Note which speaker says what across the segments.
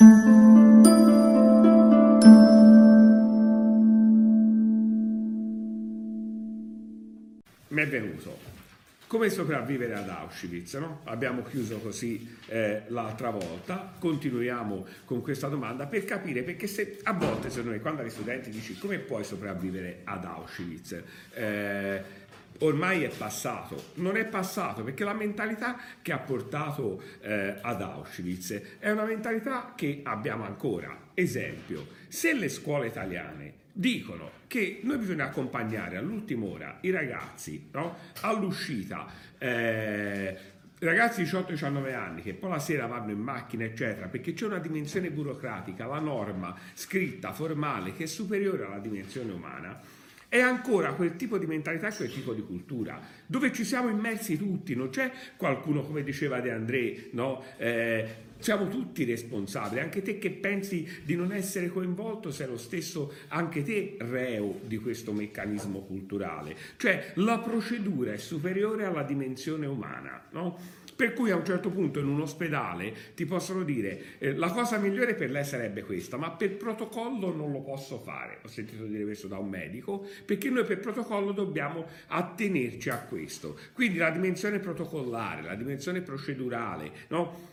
Speaker 1: Mi è venuto. Come sopravvivere ad Auschwitz? No? Abbiamo chiuso così eh, l'altra volta, continuiamo con questa domanda per capire perché se, a volte se noi quando agli studenti dici come puoi sopravvivere ad Auschwitz, eh, ormai è passato, non è passato perché la mentalità che ha portato eh, ad Auschwitz è una mentalità che abbiamo ancora. Esempio, se le scuole italiane dicono che noi bisogna accompagnare all'ultima ora i ragazzi no? all'uscita. Eh, ragazzi di 18-19 anni che poi la sera vanno in macchina, eccetera, perché c'è una dimensione burocratica, la norma scritta, formale, che è superiore alla dimensione umana, è ancora quel tipo di mentalità, quel tipo di cultura, dove ci siamo immersi tutti, non c'è qualcuno, come diceva De André, no? Eh, siamo tutti responsabili, anche te che pensi di non essere coinvolto sei lo stesso, anche te reo di questo meccanismo culturale. Cioè la procedura è superiore alla dimensione umana, no? Per cui a un certo punto in un ospedale ti possono dire eh, la cosa migliore per lei sarebbe questa, ma per protocollo non lo posso fare. Ho sentito dire questo da un medico, perché noi per protocollo dobbiamo attenerci a questo. Quindi la dimensione protocollare, la dimensione procedurale, no?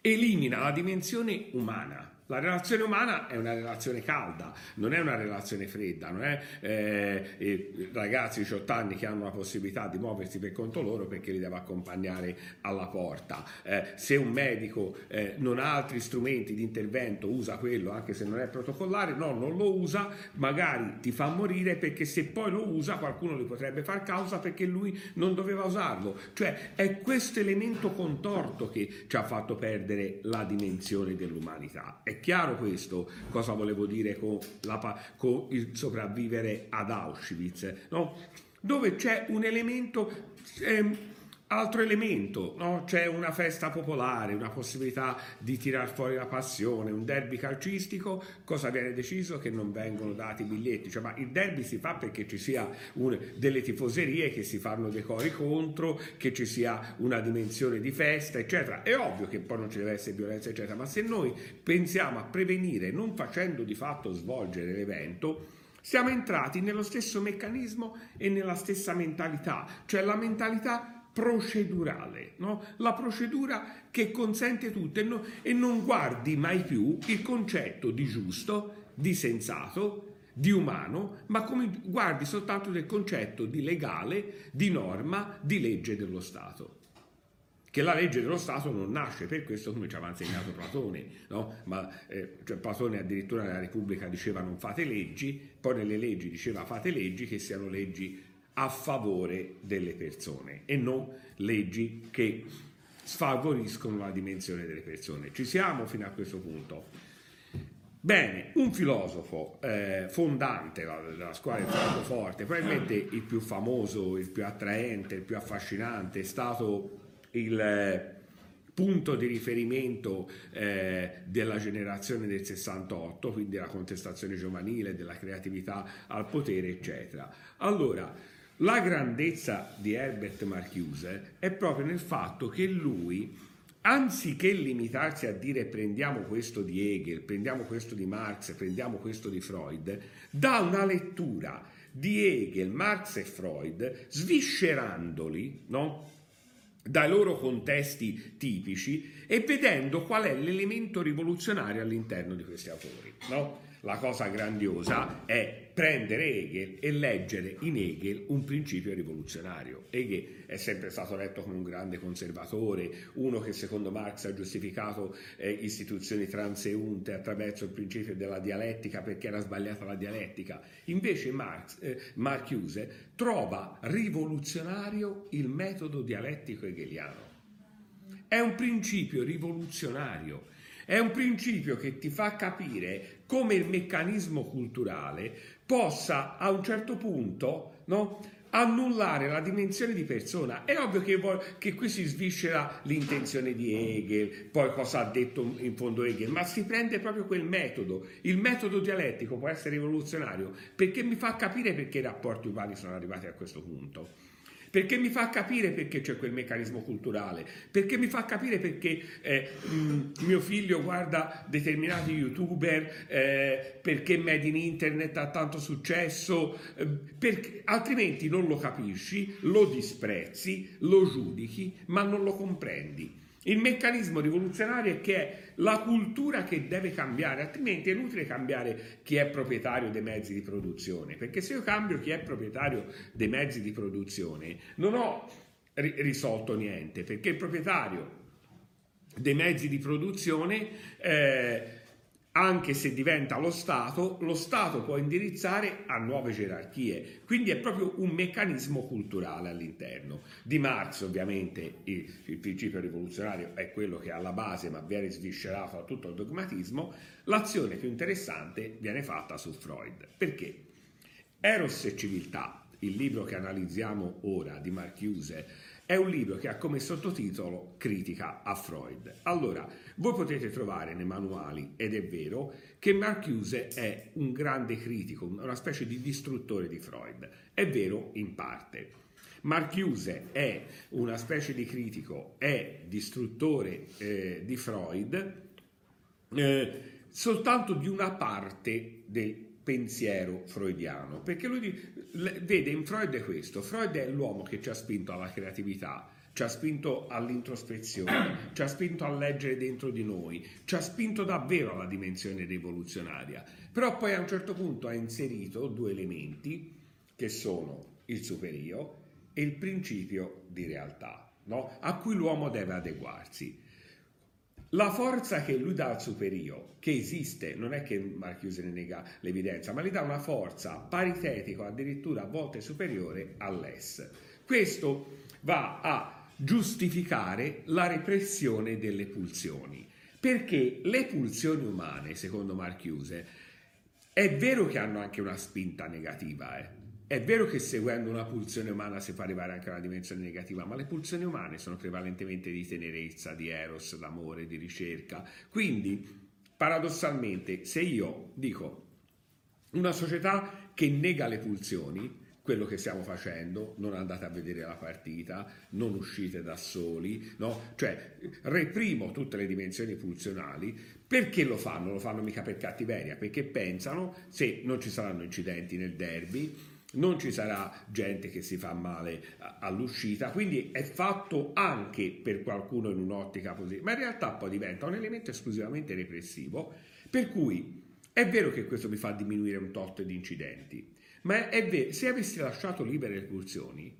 Speaker 1: elimina la dimensione umana. La relazione umana è una relazione calda, non è una relazione fredda, non è eh, ragazzi di 18 anni che hanno la possibilità di muoversi per conto loro perché li deve accompagnare alla porta. Eh, se un medico eh, non ha altri strumenti di intervento, usa quello anche se non è protocollare, no, non lo usa, magari ti fa morire perché se poi lo usa qualcuno gli potrebbe far causa perché lui non doveva usarlo. Cioè è questo elemento contorto che ci ha fatto perdere la dimensione dell'umanità. È chiaro questo, cosa volevo dire con, la, con il sopravvivere ad Auschwitz, no? dove c'è un elemento... Eh, Altro elemento, no? c'è una festa popolare, una possibilità di tirar fuori la passione, un derby calcistico, cosa viene deciso? Che non vengono dati i biglietti, cioè, ma il derby si fa perché ci sia un, delle tifoserie che si fanno dei cori contro, che ci sia una dimensione di festa, eccetera. È ovvio che poi non ci deve essere violenza, eccetera, ma se noi pensiamo a prevenire non facendo di fatto svolgere l'evento, siamo entrati nello stesso meccanismo e nella stessa mentalità, cioè la mentalità procedurale, no? la procedura che consente tutto e, no, e non guardi mai più il concetto di giusto, di sensato, di umano, ma come guardi soltanto del concetto di legale, di norma, di legge dello Stato. Che la legge dello Stato non nasce per questo come ci aveva insegnato Platone, no? ma eh, cioè Platone addirittura nella Repubblica diceva non fate leggi, poi nelle leggi diceva fate leggi che siano leggi a favore delle persone e non leggi che sfavoriscono la dimensione delle persone. Ci siamo fino a questo punto. Bene, un filosofo eh, fondante della scuola del Francoforte, probabilmente il più famoso, il più attraente, il più affascinante, è stato il eh, punto di riferimento eh, della generazione del 68, quindi la contestazione giovanile, della creatività al potere, eccetera. Allora, la grandezza di Herbert Marcuse è proprio nel fatto che lui, anziché limitarsi a dire prendiamo questo di Hegel, prendiamo questo di Marx, prendiamo questo di Freud, dà una lettura di Hegel, Marx e Freud, sviscerandoli, no? dai loro contesti tipici e vedendo qual è l'elemento rivoluzionario all'interno di questi autori. No? La cosa grandiosa è prendere Hegel e leggere in Hegel un principio rivoluzionario. Hegel è sempre stato letto come un grande conservatore, uno che secondo Marx ha giustificato eh, istituzioni transeunte attraverso il principio della dialettica perché era sbagliata la dialettica. Invece Marx, eh, Marcuse trova rivoluzionario il metodo dialettico hegeliano. È un principio rivoluzionario è un principio che ti fa capire come il meccanismo culturale possa a un certo punto no, annullare la dimensione di persona. È ovvio che, che, qui si sviscera l'intenzione di Hegel, poi cosa ha detto in fondo Hegel, ma si prende proprio quel metodo. Il metodo dialettico può essere rivoluzionario perché mi fa capire perché i rapporti umani sono arrivati a questo punto. Perché mi fa capire perché c'è quel meccanismo culturale, perché mi fa capire perché eh, mh, mio figlio guarda determinati youtuber, eh, perché Made in Internet ha tanto successo, eh, perché, altrimenti non lo capisci, lo disprezzi, lo giudichi, ma non lo comprendi. Il meccanismo rivoluzionario è che è la cultura che deve cambiare, altrimenti è inutile cambiare chi è proprietario dei mezzi di produzione, perché se io cambio chi è proprietario dei mezzi di produzione non ho risolto niente, perché il proprietario dei mezzi di produzione eh, anche se diventa lo Stato, lo Stato può indirizzare a nuove gerarchie. Quindi è proprio un meccanismo culturale all'interno. Di Marx, ovviamente, il, il principio rivoluzionario è quello che è alla base, ma viene sviscerato a tutto il dogmatismo. L'azione più interessante viene fatta su Freud. Perché? Eros e civiltà, il libro che analizziamo ora di Marchiuse, è un libro che ha come sottotitolo Critica a Freud. Allora, voi potete trovare nei manuali, ed è vero, che Marcuse è un grande critico, una specie di distruttore di Freud. È vero in parte. Marcuse è una specie di critico, è distruttore eh, di Freud, eh, soltanto di una parte del pensiero freudiano, perché lui vede in Freud questo, Freud è l'uomo che ci ha spinto alla creatività, ci ha spinto all'introspezione, ci ha spinto a leggere dentro di noi, ci ha spinto davvero alla dimensione rivoluzionaria, però poi a un certo punto ha inserito due elementi che sono il superio e il principio di realtà, no? a cui l'uomo deve adeguarsi. La forza che lui dà al superio, che esiste, non è che Marchiuse ne nega l'evidenza, ma gli dà una forza paritetico, addirittura a volte superiore all'S. Questo va a giustificare la repressione delle pulsioni, perché le pulsioni umane, secondo Marchiuse, è vero che hanno anche una spinta negativa, eh? È vero che seguendo una pulsione umana si fa arrivare anche a una dimensione negativa, ma le pulsioni umane sono prevalentemente di tenerezza, di eros, d'amore, di ricerca. Quindi, paradossalmente, se io dico una società che nega le pulsioni, quello che stiamo facendo, non andate a vedere la partita, non uscite da soli, no? Cioè, reprimo tutte le dimensioni pulsionali, perché lo fanno? Lo fanno mica per cattiveria, perché pensano se non ci saranno incidenti nel derby, non ci sarà gente che si fa male all'uscita, quindi è fatto anche per qualcuno in un'ottica positiva, ma in realtà poi diventa un elemento esclusivamente repressivo, per cui è vero che questo mi fa diminuire un tot di incidenti, ma è vero, se avessi lasciato libere le pulsioni,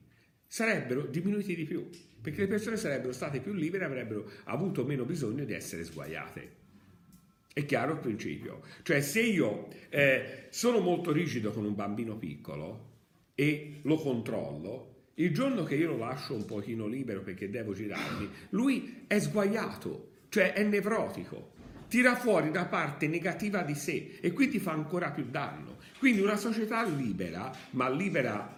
Speaker 1: sarebbero diminuiti di più, perché le persone sarebbero state più libere e avrebbero avuto meno bisogno di essere sguaiate. È chiaro il principio? Cioè se io eh, sono molto rigido con un bambino piccolo e lo controllo, il giorno che io lo lascio un pochino libero perché devo girarmi, lui è sguaiato, cioè è nevrotico, tira fuori una parte negativa di sé e quindi fa ancora più danno. Quindi una società libera, ma libera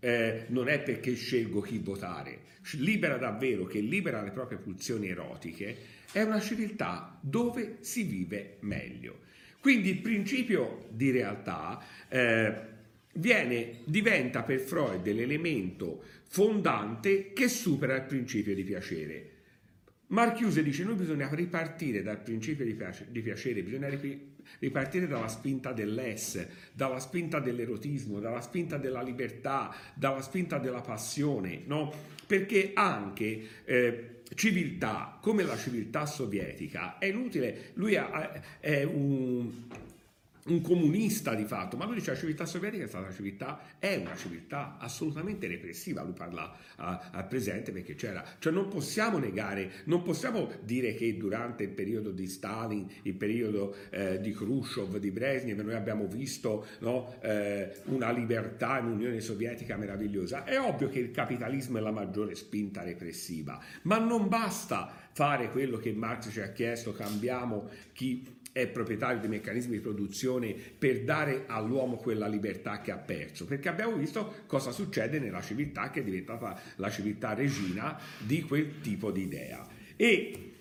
Speaker 1: eh, non è perché scelgo chi votare, libera davvero, che libera le proprie pulsioni erotiche, è una civiltà dove si vive meglio. Quindi il principio di realtà eh, viene, diventa per Freud l'elemento fondante che supera il principio di piacere. Marchiuse dice noi bisogna ripartire dal principio di, piacere, bisogna ripartire dalla spinta dell'ess, dalla spinta dell'erotismo, dalla spinta della libertà, dalla spinta della passione, no? Perché anche eh, civiltà come la civiltà sovietica è inutile, lui è un un comunista di fatto, ma lui dice la civiltà sovietica è stata una civiltà, è una civiltà assolutamente repressiva, lui parla al presente perché c'era, cioè non possiamo negare, non possiamo dire che durante il periodo di Stalin, il periodo eh, di Khrushchev, di Brezhnev, noi abbiamo visto no, eh, una libertà in Unione Sovietica meravigliosa, è ovvio che il capitalismo è la maggiore spinta repressiva, ma non basta fare quello che Marx ci ha chiesto, cambiamo chi è proprietario di meccanismi di produzione per dare all'uomo quella libertà che ha perso, perché abbiamo visto cosa succede nella civiltà che è diventata la civiltà regina di quel tipo di idea. E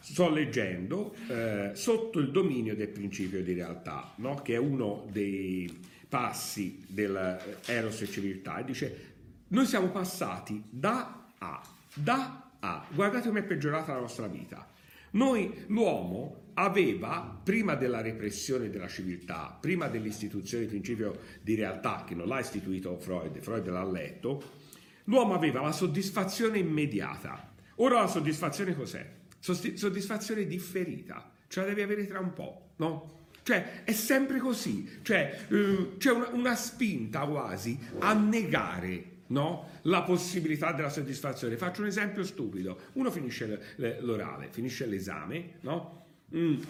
Speaker 1: sto leggendo eh, sotto il dominio del principio di realtà, no? che è uno dei passi dell'Eros e civiltà, e dice noi siamo passati da A, da A. Guardate come è peggiorata la nostra vita. Noi, l'uomo, aveva, prima della repressione della civiltà, prima dell'istituzione del principio di realtà, che non l'ha istituito Freud, Freud l'ha letto, l'uomo aveva la soddisfazione immediata. Ora la soddisfazione cos'è? Soddisfazione differita, ce la devi avere tra un po', no? Cioè, è sempre così, cioè, eh, c'è una, una spinta quasi a negare no? la possibilità della soddisfazione. Faccio un esempio stupido. Uno finisce l'orale, finisce l'esame, no? Mm.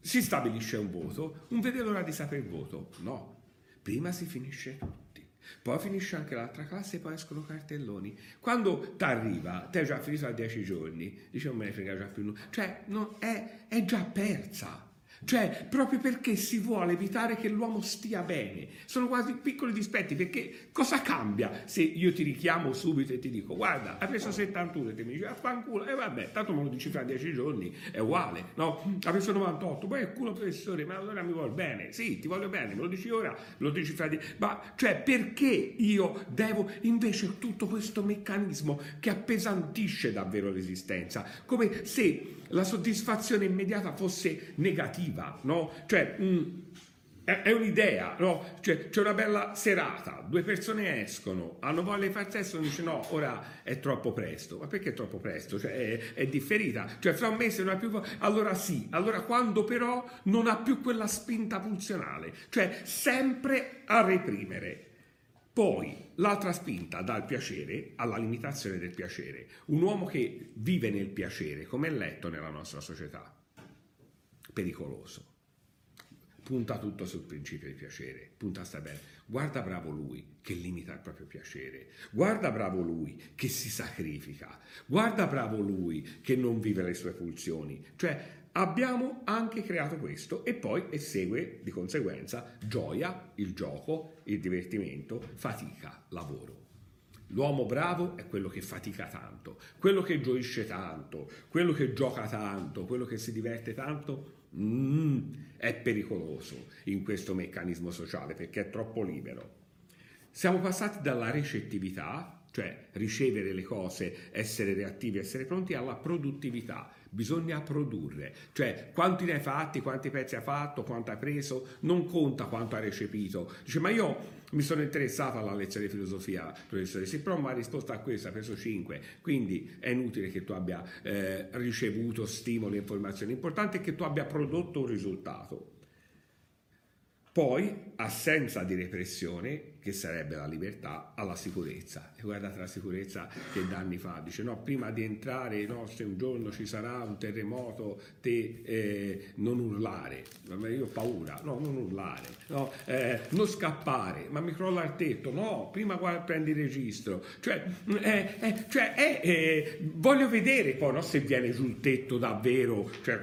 Speaker 1: si stabilisce un voto, non vede l'ora di sapere il voto. No, prima si finisce tutti. Poi finisce anche l'altra classe e poi escono cartelloni. Quando ti arriva, te hai già finito a dieci giorni, dice non me ne frega già più nulla. Cioè, no, è, è già persa. Cioè, proprio perché si vuole evitare che l'uomo stia bene. Sono quasi piccoli dispetti, perché cosa cambia se io ti richiamo subito e ti dico guarda, hai preso 71 e ti mi dici affanculo, e eh, vabbè, tanto me lo dici fra 10 giorni, è uguale, no? Ha preso 98, poi è culo professore, ma allora mi vuole bene, sì, ti voglio bene, me lo dici ora, me lo dici fra 10, ma cioè perché io devo invece tutto questo meccanismo che appesantisce davvero l'esistenza, come se la soddisfazione immediata fosse negativa, no? Cioè, mh, mm, è, è, un'idea, no? Cioè, c'è una bella serata, due persone escono, hanno voglia di far sesso, dice no, ora è troppo presto. Ma perché è troppo presto? Cioè, è, è differita. Cioè, fra un mese non ha più... Allora sì, allora quando però non ha più quella spinta pulsionale, cioè sempre a reprimere. Poi l'altra spinta dal piacere alla limitazione del piacere. Un uomo che vive nel piacere, come è letto nella nostra società, pericoloso. Punta tutto sul principio di piacere, punta a stare bene. Guarda bravo lui che limita il proprio piacere. Guarda bravo lui che si sacrifica. Guarda bravo lui che non vive le sue pulsioni. Cioè, abbiamo anche creato questo e poi segue di conseguenza gioia, il gioco, il divertimento, fatica, lavoro. L'uomo bravo è quello che fatica tanto, quello che gioisce tanto, quello che gioca tanto, quello che si diverte tanto, mm, è pericoloso in questo meccanismo sociale perché è troppo libero. Siamo passati dalla recettività, cioè ricevere le cose, essere reattivi, essere pronti, alla produttività, bisogna produrre, cioè quanti ne hai fatti, quanti pezzi ha fatto, quanto ha preso, non conta quanto ha recepito. Dice ma io mi sono interessato alla lezione di filosofia, professore, se però mi ha risposto a questo, ha preso 5, quindi è inutile che tu abbia eh, ricevuto stimoli e informazioni, l'importante è che tu abbia prodotto un risultato. Poi, assenza di repressione, che sarebbe la libertà, alla sicurezza. E guardate la sicurezza che danni fa. Dice, no, prima di entrare, no, se un giorno ci sarà un terremoto, te eh, non urlare. Io ho paura. No, non urlare. No, eh, non scappare. Ma mi crolla il tetto. No, prima guarda, prendi il registro. Cioè, eh, eh cioè eh, voglio vedere poi no, se viene sul tetto davvero, cioè,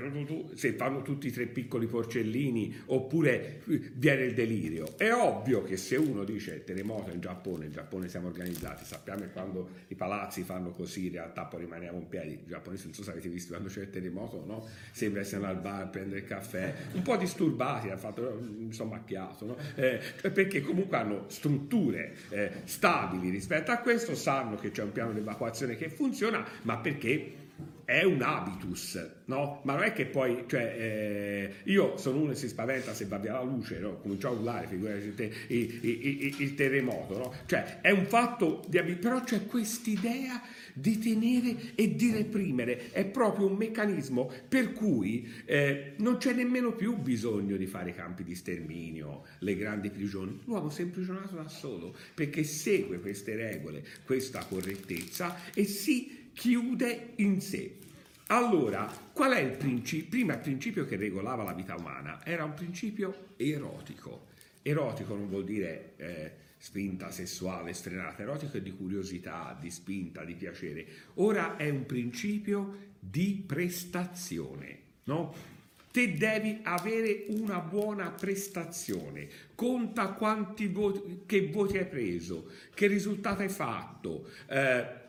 Speaker 1: se fanno tutti i tre piccoli porcellini, oppure viene il delirio. È ovvio che se uno dice il terremoto in Giappone, in Giappone siamo organizzati, sappiamo che quando i palazzi fanno così in realtà poi rimaniamo in piedi, i giapponesi non so se avete visto quando c'è il terremoto, no? Sembra essere al bar a prendere il caffè, un po' disturbati, hanno fatto, mi sono macchiato, no? eh, perché comunque hanno strutture eh, stabili rispetto a questo, sanno che c'è un piano di evacuazione che funziona, ma perché è un habitus, no? Ma non è che poi, cioè, eh, io sono uno che si spaventa se va via la luce, no? Comincio a urlare, figurati il, il, il, terremoto, no? Cioè, è un fatto di abitudine, però c'è quest'idea di tenere e di reprimere, è proprio un meccanismo per cui eh, non c'è nemmeno più bisogno di fare campi di sterminio, le grandi prigioni, l'uomo si è imprigionato da solo, perché segue queste regole, questa correttezza e si chiude in sé. Allora, qual è il principio? Prima il principio che regolava la vita umana era un principio erotico. Erotico non vuol dire eh, spinta sessuale sfrenata, erotico è di curiosità, di spinta, di piacere. Ora è un principio di prestazione, no? Te devi avere una buona prestazione, conta quanti voti, che voti hai preso, che risultato hai fatto. Eh,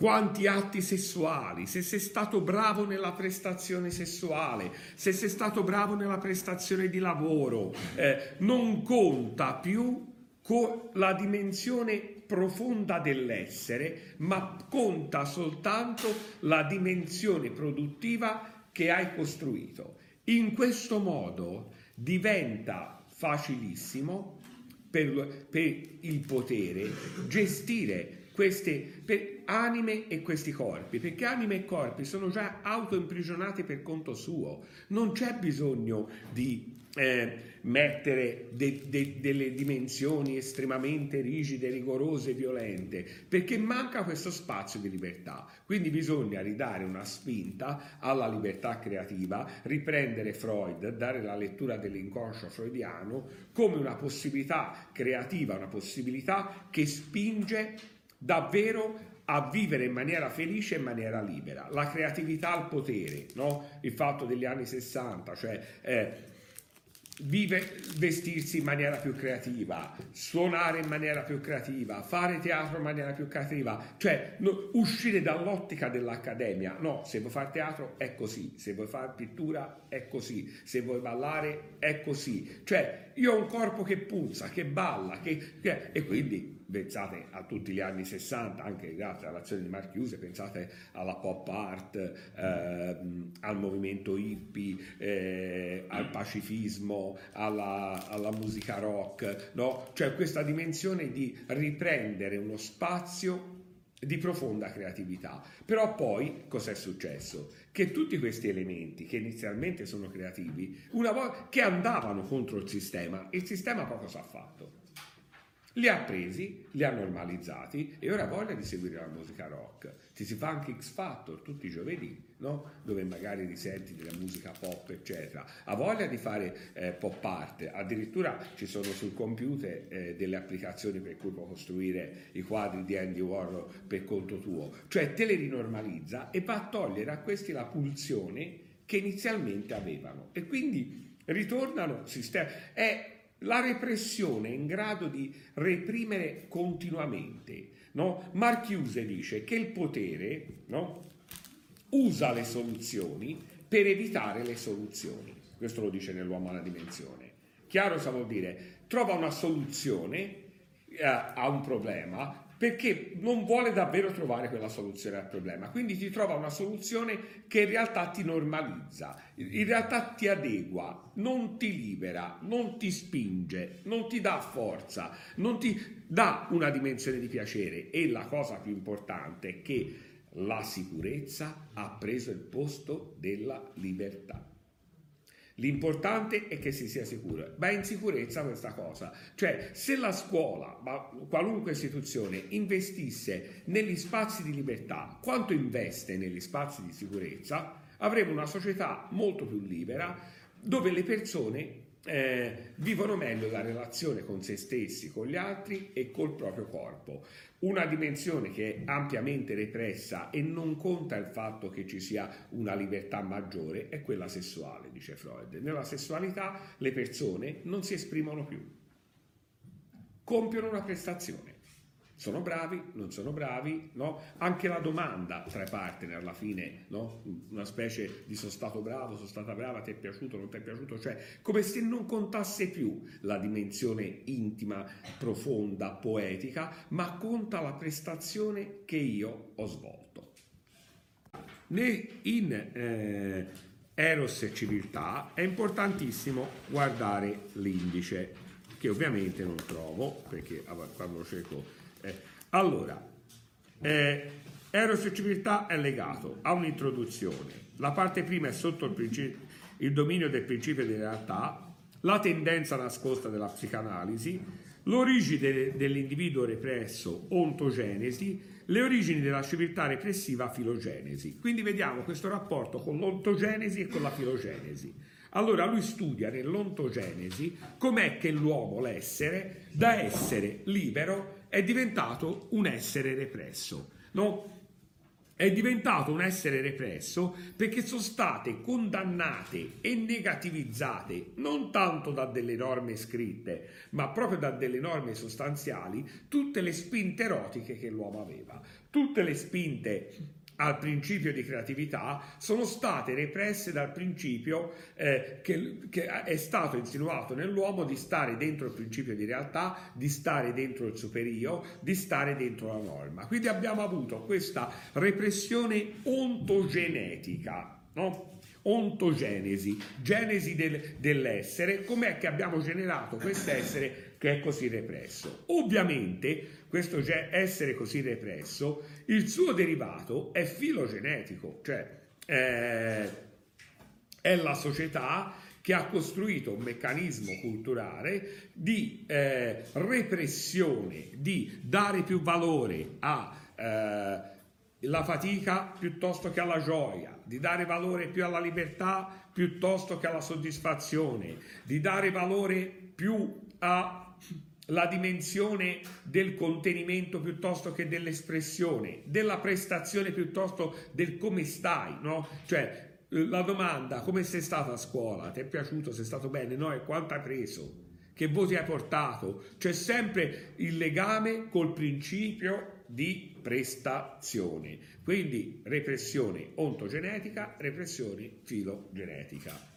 Speaker 1: quanti atti sessuali, se sei stato bravo nella prestazione sessuale, se sei stato bravo nella prestazione di lavoro, eh, non conta più con la dimensione profonda dell'essere, ma conta soltanto la dimensione produttiva che hai costruito. In questo modo diventa facilissimo per, per il potere gestire queste anime e questi corpi, perché anime e corpi sono già autoimprigionati per conto suo, non c'è bisogno di eh, mettere de, de, delle dimensioni estremamente rigide, rigorose, violente, perché manca questo spazio di libertà. Quindi bisogna ridare una spinta alla libertà creativa, riprendere Freud, dare la lettura dell'inconscio freudiano come una possibilità creativa, una possibilità che spinge davvero a vivere in maniera felice e in maniera libera. La creatività al potere, no? il fatto degli anni 60, cioè eh, vive, vestirsi in maniera più creativa, suonare in maniera più creativa, fare teatro in maniera più creativa, cioè no, uscire dall'ottica dell'accademia. No, se vuoi fare teatro è così, se vuoi fare pittura è così, se vuoi ballare è così. Cioè io ho un corpo che puzza, che balla, che, che, e quindi pensate a tutti gli anni 60, anche grazie all'azione di Marchiuse, pensate alla pop art, ehm, al movimento hippie, eh, al pacifismo, alla, alla musica rock, no? cioè questa dimensione di riprendere uno spazio di profonda creatività. Però poi cos'è successo? Che tutti questi elementi che inizialmente sono creativi, una volta che andavano contro il sistema, il sistema cosa ha fatto? Li ha presi, li ha normalizzati e ora ha voglia di seguire la musica rock. Ti si fa anche X Factor tutti i giovedì, no? dove magari risenti della musica pop, eccetera. Ha voglia di fare eh, pop art, addirittura ci sono sul computer eh, delle applicazioni per cui puoi costruire i quadri di Andy Warhol per conto tuo. Cioè te le rinormalizza e va a togliere a questi la pulsione che inizialmente avevano. E quindi ritornano, sistema, è la repressione è in grado di reprimere continuamente. No? Marchiuse dice che il potere no, usa le soluzioni per evitare le soluzioni. Questo lo dice nell'uomo alla dimensione. Chiaro cosa vuol dire? Trova una soluzione eh, a un problema perché non vuole davvero trovare quella soluzione al problema. Quindi ti trova una soluzione che in realtà ti normalizza, in realtà ti adegua, non ti libera, non ti spinge, non ti dà forza, non ti dà una dimensione di piacere. E la cosa più importante è che la sicurezza ha preso il posto della libertà. L'importante è che si sia sicuro. Va in sicurezza questa cosa. Cioè, se la scuola, ma qualunque istituzione, investisse negli spazi di libertà, quanto investe negli spazi di sicurezza, avremo una società molto più libera dove le persone eh, vivono meglio la relazione con se stessi, con gli altri e col proprio corpo. Una dimensione che è ampiamente repressa e non conta il fatto che ci sia una libertà maggiore è quella sessuale, dice Freud. Nella sessualità le persone non si esprimono più, compiono una prestazione sono bravi, non sono bravi, no? Anche la domanda tra i partner alla fine, no? Una specie di sono stato bravo, sono stata brava, ti è piaciuto, non ti è piaciuto, cioè come se non contasse più la dimensione intima, profonda, poetica, ma conta la prestazione che io ho svolto. In eh, Eros e civiltà è importantissimo guardare l'indice, che ovviamente non trovo, perché quando lo cerco eh, allora, eh, Eros civiltà è legato a un'introduzione. La parte prima è sotto il, il dominio del principio di realtà, la tendenza nascosta della psicanalisi, l'origine dell'individuo represso, ontogenesi, le origini della civiltà repressiva, filogenesi. Quindi vediamo questo rapporto con l'ontogenesi e con la filogenesi. Allora lui studia nell'ontogenesi com'è che l'uomo, l'essere, da essere libero è diventato un essere represso. No? È diventato un essere represso perché sono state condannate e negativizzate non tanto da delle norme scritte, ma proprio da delle norme sostanziali, tutte le spinte erotiche che l'uomo aveva, tutte le spinte al principio di creatività sono state represse dal principio eh, che, che, è stato insinuato nell'uomo di stare dentro il principio di realtà, di stare dentro il superio, di stare dentro la norma. Quindi abbiamo avuto questa repressione ontogenetica. No? Ontogenesi, genesi del, dell'essere, com'è che abbiamo generato quest'essere che è così represso? Ovviamente questo essere così represso, il suo derivato è filogenetico, cioè eh, è la società che ha costruito un meccanismo culturale di eh, repressione, di dare più valore a eh, fatica piuttosto che alla gioia, di dare valore più alla libertà piuttosto che alla soddisfazione, di dare valore più a la dimensione del contenimento piuttosto che dell'espressione, della prestazione piuttosto del come stai, no? Cioè la domanda come sei stata a scuola, ti è piaciuto, sei stato bene, no? E quanto hai preso? Che voti hai portato? C'è sempre il legame col principio di prestazione. Quindi repressione ontogenetica, repressione filogenetica.